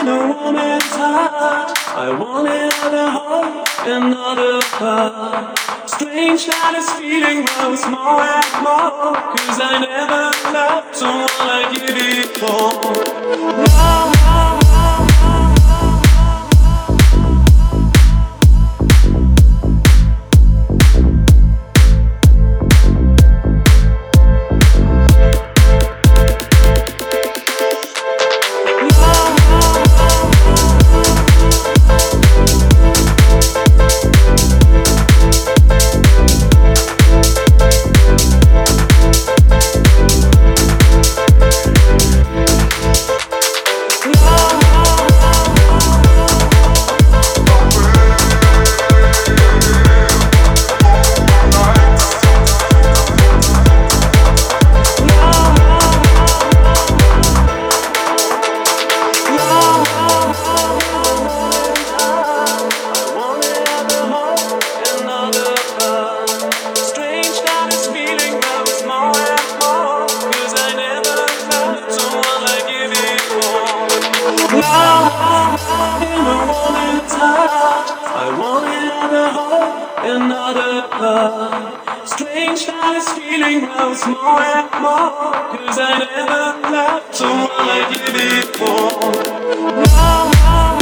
in a woman's heart. I wanted another heart, another part. Strange that this feeling grows more and more. Cause I never loved someone like you before. Another love. Strange that this feeling grows more and more. Cause I never loved someone like you before. Love.